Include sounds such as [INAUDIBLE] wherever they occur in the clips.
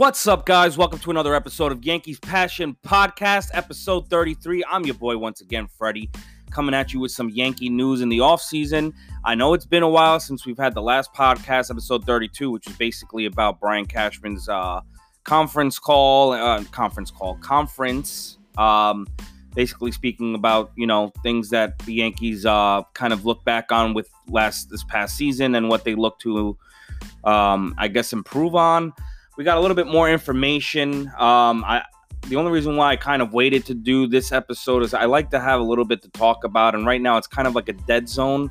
What's up, guys? Welcome to another episode of Yankees Passion Podcast, episode 33. I'm your boy once again, Freddie, coming at you with some Yankee news in the offseason. I know it's been a while since we've had the last podcast, episode 32, which is basically about Brian Cashman's uh, conference call, uh, conference call, conference, um, basically speaking about, you know, things that the Yankees uh, kind of look back on with last this past season and what they look to, um, I guess, improve on we got a little bit more information. Um, I the only reason why I kind of waited to do this episode is I like to have a little bit to talk about, and right now it's kind of like a dead zone.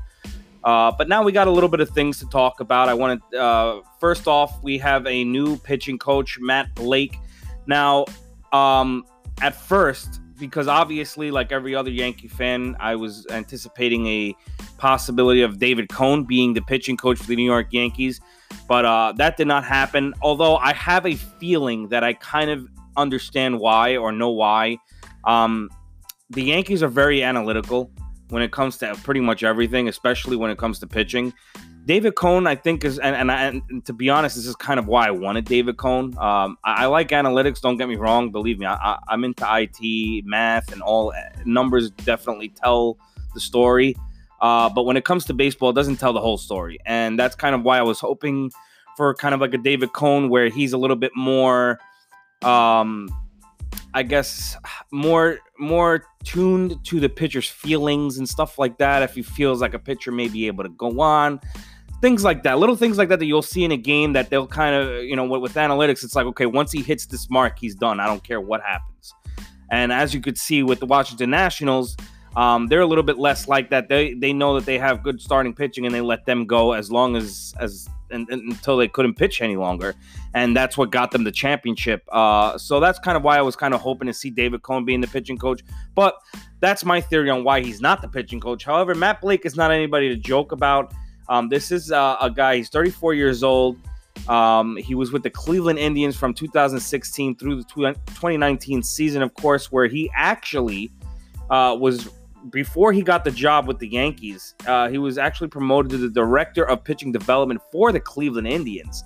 Uh, but now we got a little bit of things to talk about. I want to uh, first off, we have a new pitching coach, Matt Blake. Now, um, at first, because obviously, like every other Yankee fan, I was anticipating a possibility of David Cone being the pitching coach for the New York Yankees. But uh, that did not happen. Although I have a feeling that I kind of understand why or know why. Um, the Yankees are very analytical when it comes to pretty much everything, especially when it comes to pitching. David Cone, I think, is and, and, and, to be honest, this is kind of why I wanted David Cone. Um, I, I, like analytics. Don't get me wrong. Believe me, I, am into IT, math, and all numbers. Definitely tell the story. Uh, but when it comes to baseball, it doesn't tell the whole story. And that's kind of why I was hoping for kind of like a David Cone where he's a little bit more um I guess more more tuned to the pitcher's feelings and stuff like that. If he feels like a pitcher may be able to go on, things like that, little things like that that you'll see in a game that they'll kind of you know with, with analytics, it's like okay, once he hits this mark, he's done. I don't care what happens. And as you could see with the Washington Nationals, um, they're a little bit less like that. They they know that they have good starting pitching and they let them go as long as as and, and, until they couldn't pitch any longer, and that's what got them the championship. Uh, so that's kind of why I was kind of hoping to see David Cone being the pitching coach. But that's my theory on why he's not the pitching coach. However, Matt Blake is not anybody to joke about. Um, this is uh, a guy. He's 34 years old. Um, he was with the Cleveland Indians from 2016 through the 2019 season, of course, where he actually uh, was before he got the job with the Yankees, uh, he was actually promoted to the director of pitching development for the Cleveland Indians.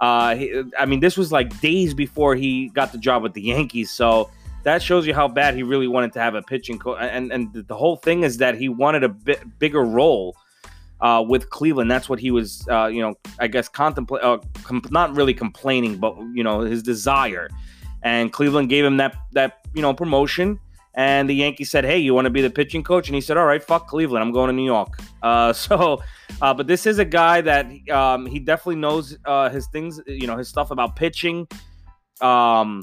Uh, he, I mean, this was like days before he got the job with the Yankees. So that shows you how bad he really wanted to have a pitching coach. And and the whole thing is that he wanted a bigger role uh, with Cleveland. That's what he was, uh, you know, I guess contemplate, uh, com- not really complaining, but you know, his desire. And Cleveland gave him that that you know promotion and the Yankees said, "Hey, you want to be the pitching coach?" And he said, "All right, fuck Cleveland. I'm going to New York." Uh, [LAUGHS] so, uh, but this is a guy that um, he definitely knows uh, his things. You know his stuff about pitching. Um,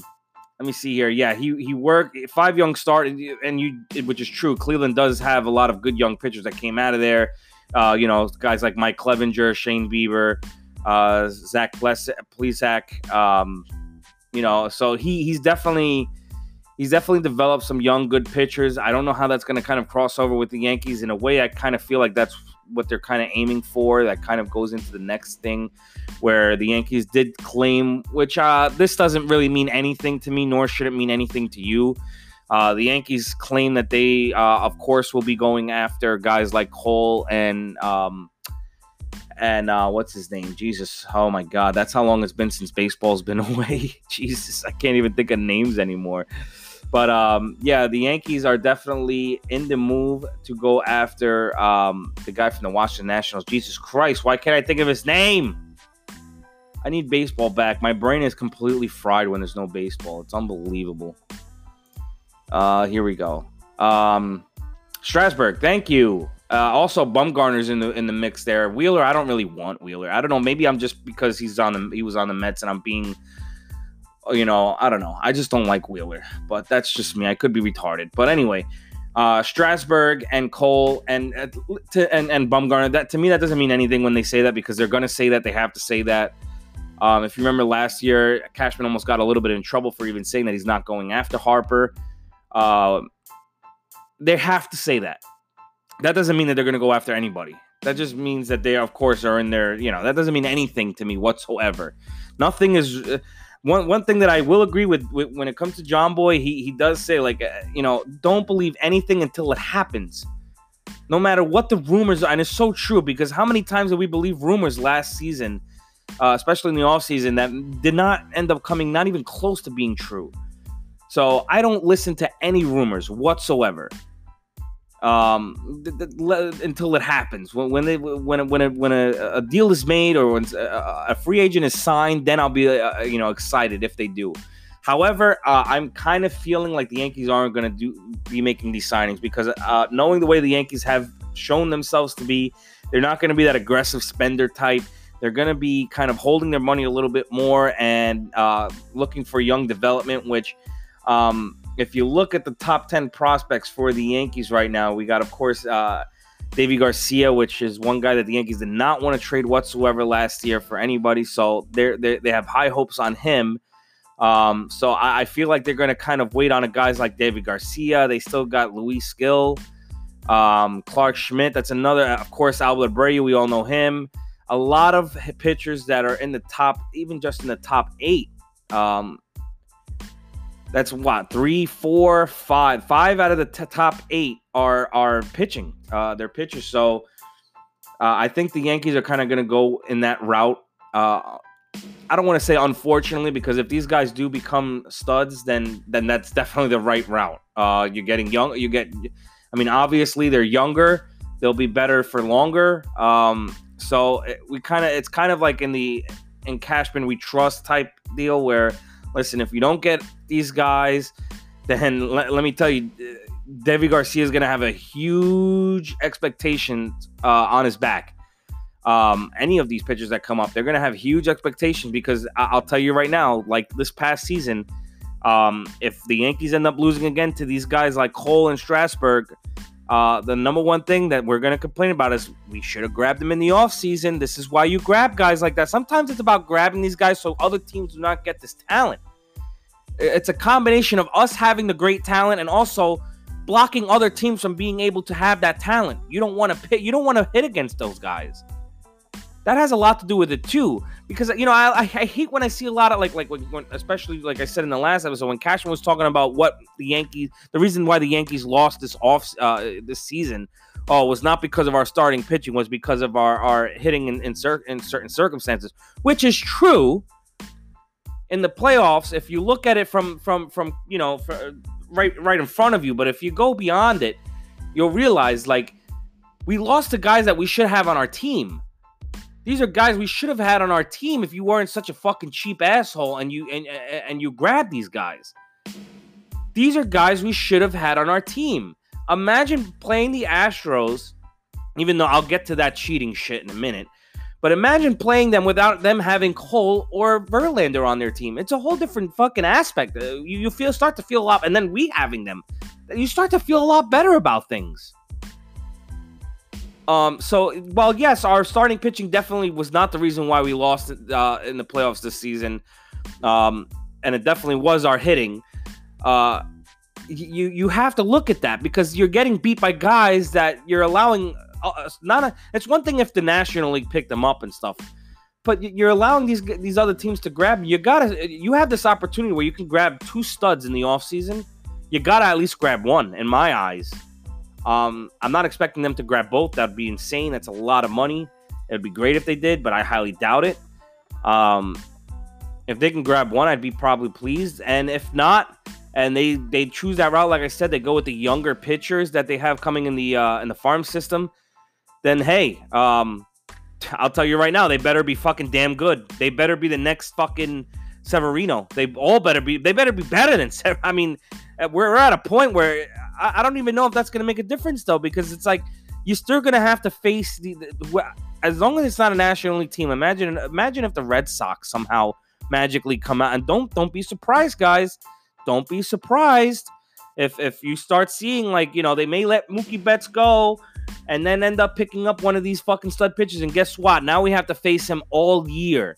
let me see here. Yeah, he he worked five young start, and you, which is true. Cleveland does have a lot of good young pitchers that came out of there. Uh, you know, guys like Mike Clevinger, Shane Bieber, uh, Zach Plesac. Um, you know, so he he's definitely he's definitely developed some young, good pitchers. I don't know how that's going to kind of cross over with the Yankees. In a way, I kind of feel like that's what they're kind of aiming for. That kind of goes into the next thing where the Yankees did claim, which uh, this doesn't really mean anything to me, nor should it mean anything to you. Uh, the Yankees claim that they, uh, of course, will be going after guys like Cole and um, and uh, what's his name? Jesus, oh my God, that's how long it's been since baseball's been [LAUGHS] away. Jesus, I can't even think of names anymore. But um, yeah, the Yankees are definitely in the move to go after um, the guy from the Washington Nationals. Jesus Christ, why can't I think of his name? I need baseball back. My brain is completely fried when there's no baseball. It's unbelievable. Uh, here we go. Um, Strasburg, thank you. Uh, also, Bumgarner's in the in the mix there. Wheeler, I don't really want Wheeler. I don't know. Maybe I'm just because he's on the he was on the Mets and I'm being you know, I don't know. I just don't like Wheeler, but that's just me. I could be retarded. But anyway, uh, Strasburg and Cole and uh, to, and and Bumgarner. That to me, that doesn't mean anything when they say that because they're going to say that. They have to say that. Um, if you remember last year, Cashman almost got a little bit in trouble for even saying that he's not going after Harper. Uh, they have to say that. That doesn't mean that they're going to go after anybody. That just means that they, of course, are in there. You know, that doesn't mean anything to me whatsoever. Nothing is. One one thing that I will agree with, with, when it comes to Jomboy, he he does say like uh, you know don't believe anything until it happens, no matter what the rumors are, and it's so true because how many times did we believe rumors last season uh, especially in the offseason, that did not end up coming not even close to being true. So I don't listen to any rumors whatsoever um, th- th- until it happens. When when they when when a, when a, a deal is made or when a, a, free agent is signed, then I'll be uh, you know excited if they do. However, uh, I'm kind of feeling like the Yankees aren't going to do be making these signings because uh, knowing the way the Yankees have shown themselves to be, they're not going to be that aggressive spender type. They're going to be kind of holding their money a little bit more and uh, looking for young development, which um, if you look at the top 10 prospects for the Yankees right now, we got, of course, uh, Garcia, which is one guy that the Yankees did not want to trade whatsoever last year for anybody. So they're they have high hopes on him. Um, so I, I, feel like they're going to kind of wait on a guys like David Garcia. They still got Luis Gil, um, Clarke Schmidt. That's another, of course, Albert Abreu. We all know him. A lot of pitchers that are in the top, even just in the top eight. Um, that's what three, four, five, five out of the t- top eight are are pitching. Uh, they're pitchers. So uh, I think the Yankees are kind of going to go in that route. Uh, I don't want to say unfortunately because if these guys do become studs, then then that's definitely the right route. Uh, you're getting young. You get. I mean, obviously they're younger. They'll be better for longer. Um, so it, we kind of it's kind of like in the in Cashman we trust type deal where listen, if you don't get these guys, then let, let me tell you, Deivi Garcia is going to have a huge expectation uh, on his back. Um, any of these pitchers that come up, they're going to have huge expectations because I- will tell you right now, like this past season, um, if the Yankees end up losing again to these guys like Cole and Strasburg, uh, the number one thing that we're going to complain about is we should have grabbed them in the offseason. This is why you grab guys like that. Sometimes it's about grabbing these guys so other teams do not get this talent. It's a combination of us having the great talent and also blocking other teams from being able to have that talent. You don't want to pit, you don't want to hit against those guys. That has a lot to do with it too, because you know I, I, hate when I see a lot of like like when, especially like I said in the last episode when Cashman was talking about what the Yankees the reason why the Yankees lost this off uh, this season oh was not because of our starting pitching was because of our our hitting in in, cer- in certain circumstances, which is true in the playoffs, if you look at it from from from you know right right in front of you, but if you go beyond it, you'll realize like we lost the guys that we should have on our team. These are guys we should have had on our team if you weren't such a fucking cheap asshole and you and and you grabbed these guys. These are guys we should have had on our team. Imagine playing the Astros, even though I'll get to that cheating shit in a minute. But imagine playing them without them having Cole or Verlander on their team. It's a whole different fucking aspect. Uh, you, you feel start to feel a lot, and then we having them, you start to feel a lot better about things. Um, so while yes, our starting pitching definitely was not the reason why we lost uh, in the playoffs this season, um, and it definitely was our hitting. Uh, you you have to look at that because you're getting beat by guys that you're allowing not a. It's one thing if the National League picked them up and stuff, but you're allowing these these other teams to grab. You gotta. You have this opportunity where you can grab two studs in the offseason. You gotta at least grab one, in my eyes. Um, I'm not expecting them to grab both. That'd be insane. That's a lot of money. It'd be great if they did, but I highly doubt it. Um, if they can grab one, I'd be probably pleased. And if not, and they they choose that route, like I said, they go with the younger pitchers that they have coming in the uh, in the farm system then hey, um, I'll tell you right now, they better be fucking damn good. They better be the next fucking Severino. They all better be. They better be better than. Sever- I mean, uh, we're at a point where I, I don't even know if that's going to make a difference though, because it's like you're still going to have to face the, the, as long as it's not a National League team. Imagine, imagine if the Red Sox somehow magically come out and don't don't be surprised, guys. Don't be surprised if if you start seeing like you know they may let Mookie Betts go and then end up picking up one of these fucking stud pitchers. And guess what? Now we have to face him all year.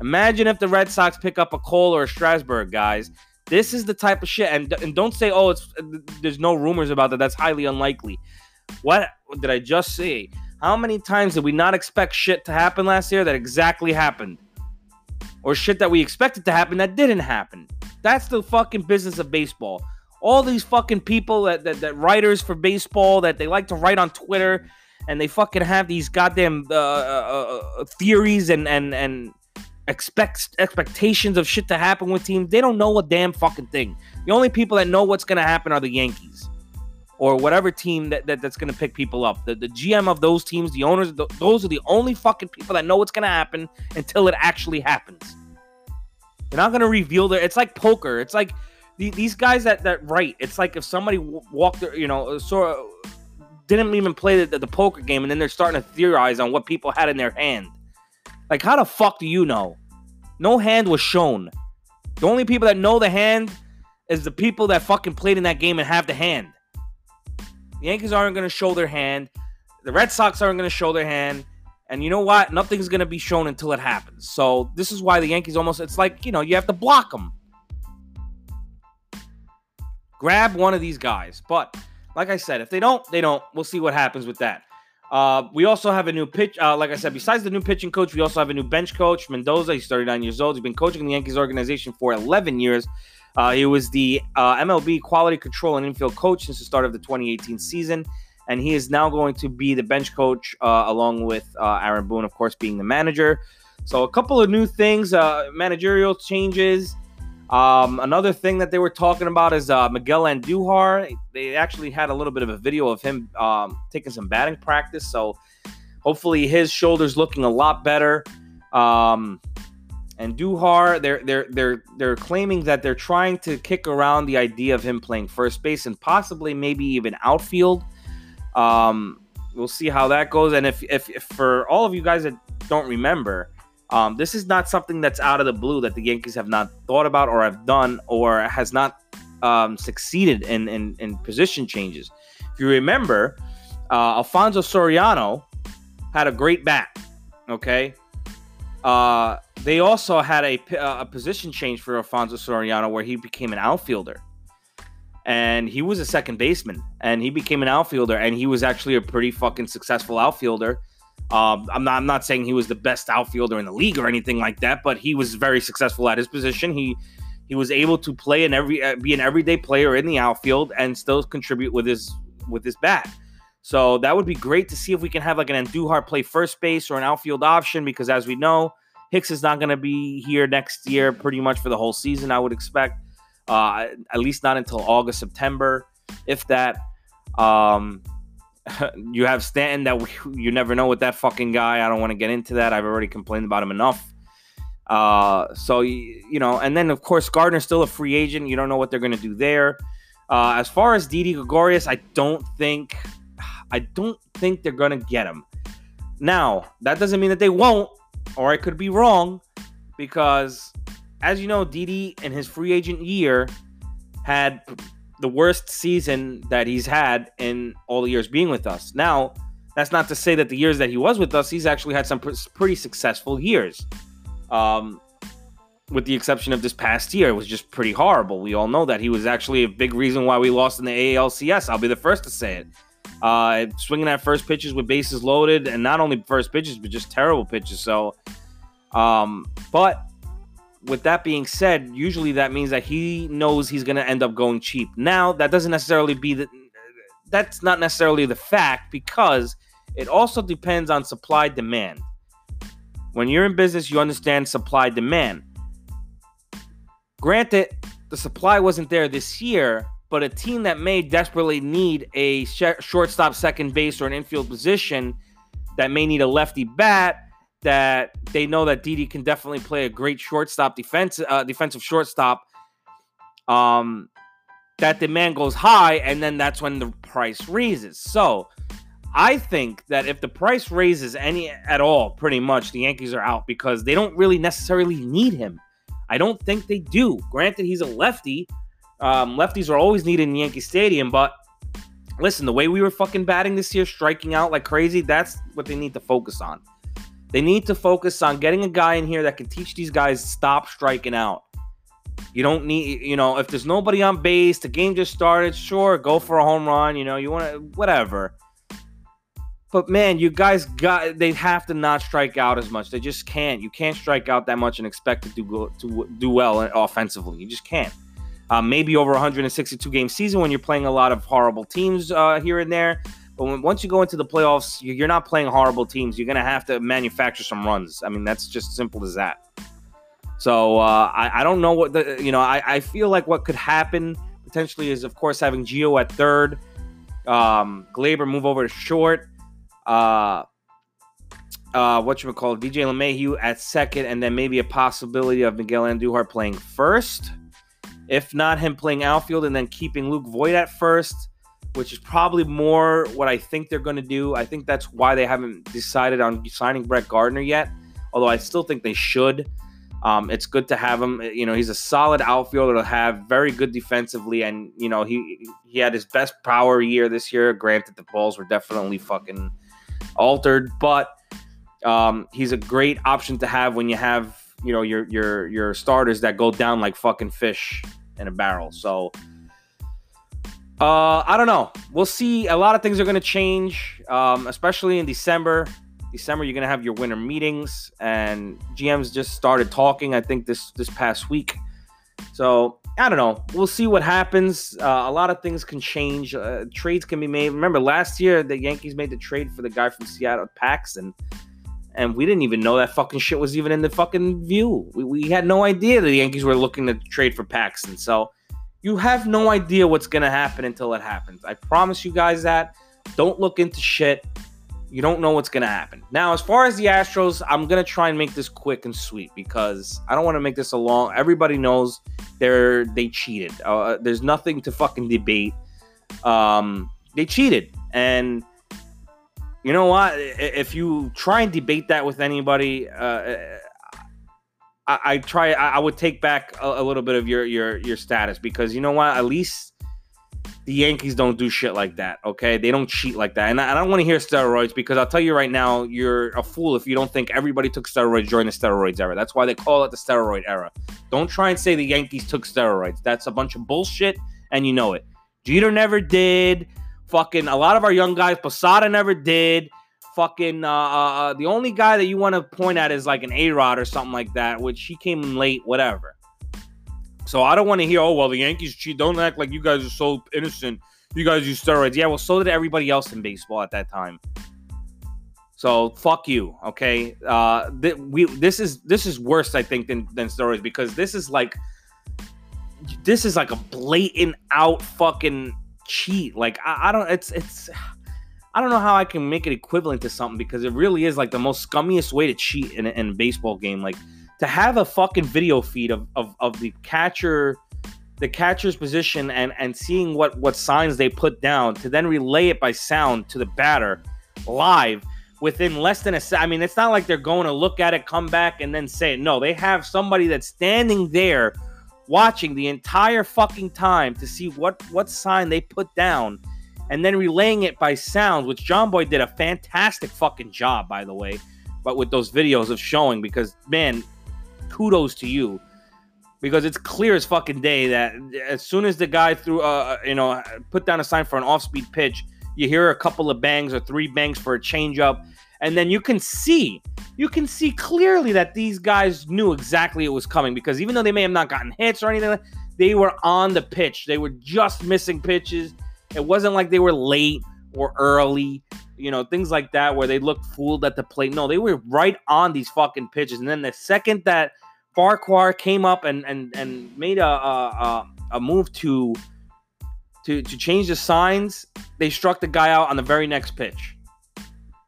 Imagine if the Red Sox pick up a Cole or a Strasburg, guys. This is the type of shit. And, and don't say, oh, it's uh, there's no rumors about that. That's highly unlikely. What did I just say? How many times did we not expect shit to happen last year that exactly happened? Or shit that we expected to happen that didn't happen? That's the fucking business of baseball all these fucking people that, that, that writers for baseball that they like to write on Twitter and they fucking have these goddamn uh, uh, uh, theories and and and expects expectations of shit to happen with teams. They don't know a damn fucking thing. The only people that know what's gonna happen are the Yankees or whatever team that, that that's gonna pick people up. The the GM of those teams, the owners, the, those are the only fucking people that know what's gonna happen until it actually happens. They're not gonna reveal their. It's like poker. It's like the, these guys that that write. It's like if somebody walked, you know, uh, sort of didn't even play the, the poker game, and then they're starting to theorize on what people had in their hand. Like, how the fuck do you know? No hand was shown. The only people that know the hand is the people that fucking played in that game and have the hand. The Yankees aren't going to show their hand. The Red Sox aren't going to show their hand. And you know what? Nothing's going to be shown until it happens. So this is why the Yankees almost, it's like, you know, you have to block them. Grab one of these guys. But like I said, if they don't, they don't. We'll see what happens with that. Uh, we also have a new pitch. Uh, like I said, besides the new pitching coach, we also have a new bench coach, Mendoza. He's 39 years old. He's been coaching the Yankees organization for 11 years. Uh, he was the uh, MLB quality control and infield coach since the start of the 2018 season. And he is now going to be the bench coach uh, along with uh, Aaron Boone, of course, being the manager. So, a couple of new things, managerial changes. Um, another thing that they were talking about is uh, Miguel Andujar. They actually had a little bit of a video of him um, taking some batting practice, so hopefully his shoulders looking a lot better. Um, Andujar, they're they're they're they're claiming that they're trying to kick around the idea of him playing first base and possibly maybe even outfield. Um, we'll see how that goes. And if, if, if for all of you guys that don't remember, um, this is not something that's out of the blue that the Yankees have not thought about or have done or has not um, succeeded in, in, in position changes. If you remember, uh, Alfonso Soriano had a great bat. Okay. Uh, they also had a, a position change for Alfonso Soriano where he became an outfielder. And he was a second baseman and he became an outfielder and he was actually a pretty fucking successful outfielder um, I'm not. I'm not saying he was the best outfielder in the league or anything like that, but he was very successful at his position. He he was able to play in every uh, be an everyday player in the outfield and still contribute with his with his bat. So that would be great to see if we can have like an Andujar play first base or an outfield option because as we know, Hicks is not going to be here next year pretty much for the whole season. I would expect, uh, at least not until August September, if that. Um, [LAUGHS] you have Stanton that we, you never know with that fucking guy. I don't want to get into that. I've already complained about him enough. Uh, so you know, and then of course Gardner's still a free agent. You don't know what they're going to do there. Uh, as far as Didi Gregorius, I don't think, I don't think they're going to get him. Now that doesn't mean that they won't, or I could be wrong, because as you know, Didi in his free agent year had the worst season that he's had in all the years being with us. Now, that's not to say that the years that he was with us, he's actually had some pretty successful years. Um, with the exception of this past year, it was just pretty horrible. We all know that he was actually a big reason why we lost in the ALCS. I'll be the first to say it. Uh, swinging at first pitches with bases loaded, and not only first pitches, but just terrible pitches. So, um, but with that being said, usually that means that he knows he's going to end up going cheap. Now, that doesn't necessarily be the that's not necessarily the fact because it also depends on supply demand. When you're in business, you understand supply demand. Granted, the supply wasn't there this year, but a team that may desperately need a sh- shortstop, second base, or an infield position that may need a lefty bat that they know that Didi can definitely play a great shortstop defense uh, defensive shortstop. Um, that demand goes high, and then that's when the price raises. So I think that if the price raises any at all, pretty much the Yankees are out because they don't really necessarily need him. I don't think they do. Granted, he's a lefty. Um, lefties are always needed in Yankee Stadium, but listen, the way we were fucking batting this year, striking out like crazy, that's what they need to focus on. They need to focus on getting a guy in here that can teach these guys stop striking out. You don't need, you know, if there's nobody on base, the game just started, sure, go for a home run, you know, you want to, whatever. But man, you guys got, they have to not strike out as much. They just can't. You can't strike out that much and expect to do, to do well offensively. You just can't. Uh, maybe over 162 game season when you're playing a lot of horrible teams uh, here and there. But when, once you go into the playoffs, you're not playing horrible teams. You're going to have to manufacture some runs. I mean, that's just simple as that. So uh, I, I don't know what the you know I, I feel like what could happen potentially is of course having Gio at third, um, Gleyber move over to short, uh, uh, what you call DJ LeMahieu at second, and then maybe a possibility of Miguel Andujar playing first. If not, him playing outfield and then keeping Luke Voit at first, which is probably more what I think they're going to do. I think that's why they haven't decided on signing Brett Gardner yet, although I still think they should. Um, it's good to have him. You know, he's a solid outfielder to have, very good defensively, and you know he he had his best power year this year. Granted, the balls were definitely fucking altered, but um, he's a great option to have when you have you know your your your starters that go down like fucking fish in a barrel. So. Uh, I don't know. We'll see. A lot of things are going to change, um, especially in December. December, you're gonna have your winter meetings, and GMs just started talking. I think this this past week. So I don't know. We'll see what happens. Uh, a lot of things can change. Uh, trades can be made. Remember last year the Yankees made the trade for the guy from Seattle, Paxton, and we didn't even know that fucking shit was even in the fucking view. We, we had no idea the Yankees were looking to trade for Paxton. So you have no idea what's gonna happen until it happens. I promise you guys that. Don't look into shit. You don't know what's going to happen. Now, as far as the Astros, I'm going to try and make this quick and sweet because I don't want to make this a long. Everybody knows they're they cheated. Uh, there's nothing to fucking debate. Um, they cheated, and you know what? If you try and debate that with anybody, uh, I, I, try. I, I, would take back a, a little bit of your your your status because you know what? At least the Yankees don't do shit like that. Okay, they don't cheat like that. And I, I don't want to hear steroids because I'll tell you right now, you're a fool if you don't think everybody took steroids during the steroids era. That's why they call it the steroid era. Don't try and say the Yankees took steroids. That's a bunch of bullshit, and you know it. Jeter never did. Fucking a lot of our young guys, Posada never did. Fucking uh, uh, uh the only guy that you want to point at is like an A Rod or something like that, which he came in late, whatever. So I don't want to hear, oh, well, the Yankees cheat. Don't act like you guys are so innocent. You guys use steroids. Yeah, well, so did everybody else in baseball at that time. So fuck you, okay? Uh, th- we this is this is worse, I think, than than steroids because this is like this is like a blatant out fucking cheat. Like I, I don't, it's it's. I don't know how I can make it equivalent to something because it really is like the most scummiest way to cheat in, in a baseball game. Like to have a fucking video feed of, of, of the catcher the catcher's position and and seeing what what signs they put down to then relay it by sound to the batter live within less than a se- I mean it's not like they're going to look at it come back and then say it no they have somebody that's standing there watching the entire fucking time to see what what sign they put down and then relaying it by sound which Jomboy did a fantastic fucking job by the way but with those videos of showing because man kudos to you because it's clear as fucking day that as soon as the guy threw, uh, uh, you know, put down a sign for an off-speed pitch, you hear a couple of bangs or three bangs for a changeup, and then you can see, you can see clearly that these guys knew exactly it was coming because even though they may have not gotten hits or anything, they were on the pitch. They were just missing pitches. It wasn't like they were late or early, you know, things like that where they looked fooled at the plate. No, they were right on these fucking pitches. And then the second that Farquhar came up and and and made a a, a move to to to change the signs. They struck the guy out on the very next pitch,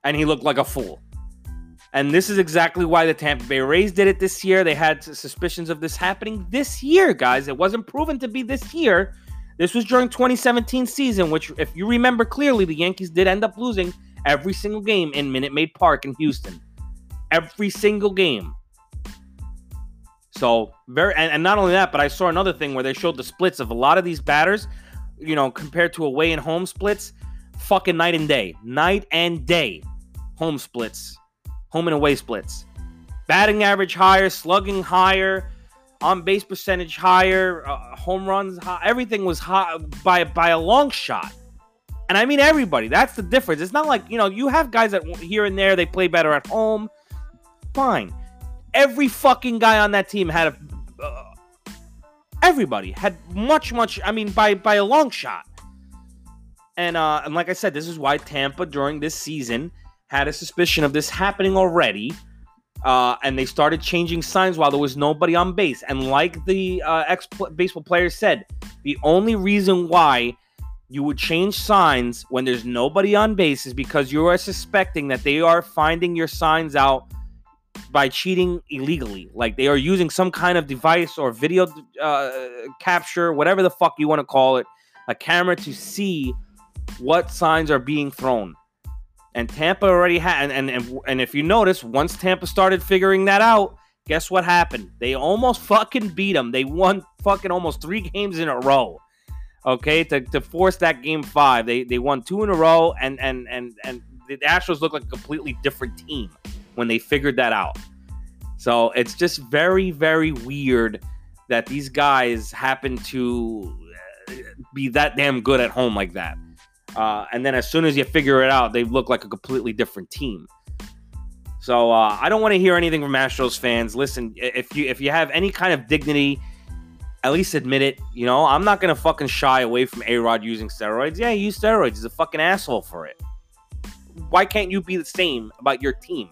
and he looked like a fool. And this is exactly why the Tampa Bay Rays did it this year. They had suspicions of this happening this year, guys. It wasn't proven to be this year. This was during 2017 season, which, if you remember clearly, the Yankees did end up losing every single game in Minute Maid Park in Houston. Every single game. So very and, and not only that, but I saw another thing where they showed the splits of a lot of these batters, you know, compared to away and home splits, fucking night and day. Night and day. Home splits. Home and away splits. Batting average higher, slugging higher, on base percentage higher, uh, home runs, high, everything was high by by a long shot. And I mean everybody. That's the difference. It's not like, you know, you have guys that here and there they play better at home. Fine every fucking guy on that team had a. Uh, everybody had much, much. I mean, by by a long shot. And uh, and like I said, this is why Tampa during this season had a suspicion of this happening already. Uh, and they started changing signs while there was nobody on base. And like the uh, ex baseball player said, the only reason why you would change signs when there's nobody on base is because you are suspecting that they are finding your signs out by cheating illegally. Like they are using some kind of device or video uh, capture, whatever the fuck you want to call it, a camera to see what signs are being thrown. And Tampa already had, and, and and if you notice, once Tampa started figuring that out, guess what happened? They almost fucking beat them. They won fucking almost three [LAUGHS] games in a row. Okay, to, to force that game five, they they won two in a row, and and and and the Astros looked like a completely different team when they figured that out. So it's just very very weird that these guys happen to uh, be that damn good at home like that. Uh, and then as soon as you figure it out, they look like a completely different team. So uh, I don't want to hear anything from Astros fans. Listen, if you if you have any kind of dignity, at least admit it. You know, I'm not gonna fucking shy away from A Rod using steroids. Yeah, he used steroids. He's a fucking asshole for it. Why can't you be the same about your team?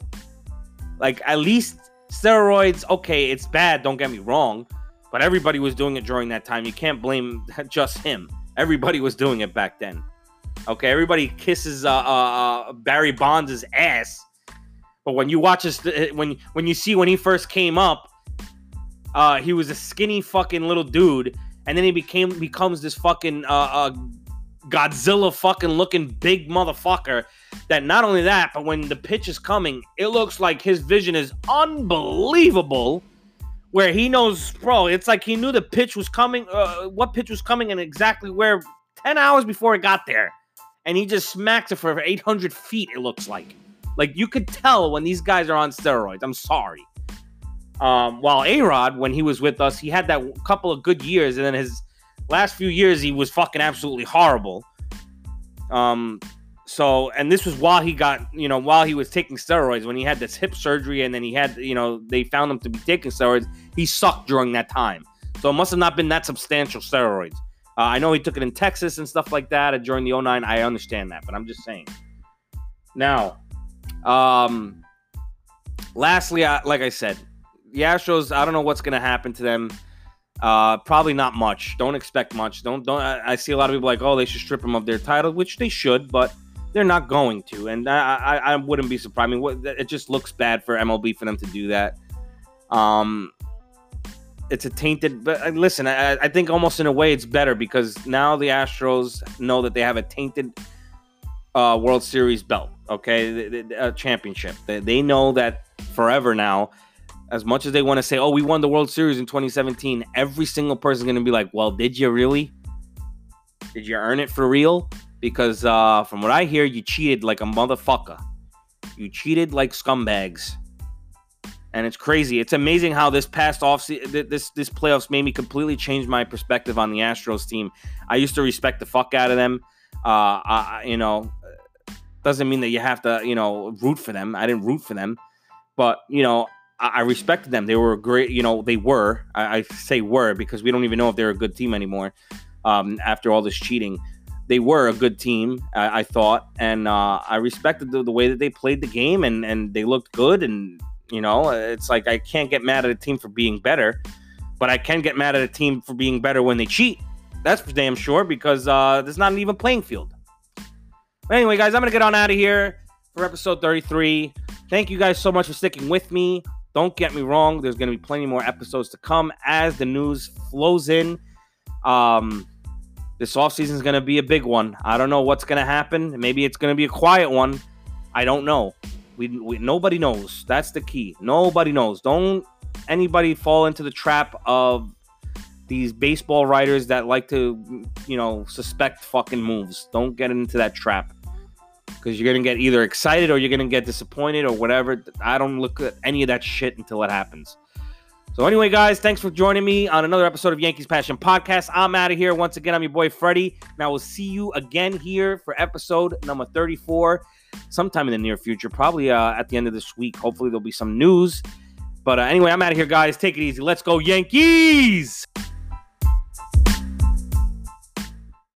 Like at least steroids. Okay, it's bad. Don't get me wrong, but everybody was doing it during that time. You can't blame [LAUGHS] just him. Everybody was doing it back then. Okay, everybody kisses uh, uh, uh Barry Bonds' ass, but when you watch his when when you see when he first came up, uh, he was a skinny fucking little dude, and then he became becomes this fucking uh, uh Godzilla fucking looking big motherfucker. That not only that, but when the pitch is coming, it looks like his vision is unbelievable. Where he knows, bro, it's like he knew the pitch was coming, uh, what pitch was coming, and exactly where 10 hours before it got there and he just smacks it for 800 feet. It looks like, like you could tell when these guys are on steroids. I'm sorry. Um, while A Rod, when he was with us, he had that couple of good years, and then his last few years he was fucking absolutely horrible. Um, so and this was while he got, you know, while he was taking steroids, when he had this hip surgery, and then he had, you know, they found him to be taking steroids. He sucked during that time, so it must have not been that substantial steroids. Uh, I know he took it in Texas and stuff like that during the 09. I understand that, but I'm just saying. Now, um, lastly, I, like I said, the Astros, I don't know what's going to happen to them. Uh, probably not much. Don't expect much. Don't don't. I, I, see a lot of people like, oh, they should strip them of their title, which they should, but they're not going to, and I I, I wouldn't be surprised. I mean, what, it just looks bad for MLB for them to do that. Um, it's a tainted. But uh, listen, I, I think almost in a way it's better because now the Astros know that they have a tainted uh, World Series belt. Okay, a championship. They, they know that forever now. As much as they want to say, "Oh, we won the World Series in 2017," every single person is going to be like, "Well, did you really? Did you earn it for real?" Because uh, from what I hear, you cheated like a motherfucker. You cheated like scumbags and it's crazy. It's amazing how this past off this this playoffs made me completely change my perspective on the Astros team. I used to respect the fuck out of them. Uh, I, you know, doesn't mean that you have to you know root for them. I didn't root for them, but you know. I, I respected them. They were great. You know, they were. I, I, say were because we don't even know if they're a good team anymore. Um, after all this cheating, they were a good team. I, I thought, and uh, I respected the, the, way that they played the game, and and they looked good, and you know, it's like I can't get mad at a team for being better, but I can get mad at a team for being better when they cheat. That's for damn sure because uh, there's not an even playing field. But anyway, guys, I'm gonna get on out of here for episode 33. Thank you guys so much for sticking with me. Don't get me wrong, there's gonna be plenty more episodes to come as the news flows in. Um, this offseason is gonna be a big one. I don't know what's gonna happen. Maybe it's gonna be a quiet one. I don't know. We, we nobody knows. That's the key. Nobody knows. Don't anybody fall into the trap of these baseball writers that like to, you know, suspect fucking moves. Don't get into that trap because you're gonna get either excited or you're gonna get disappointed or whatever. I don't look at any of that shit until it happens. So anyway, guys, thanks for joining me on another episode of Yankees Passion Podcast. I'm out of here. Once again, I'm your boy Freddie, and I will see you again here for episode number 34 sometime in the near future, probably uh, at the end of this week. Hopefully, there'll be some news. But uh, anyway, I'm out of here, guys. Take it easy. Let's go, Yankees!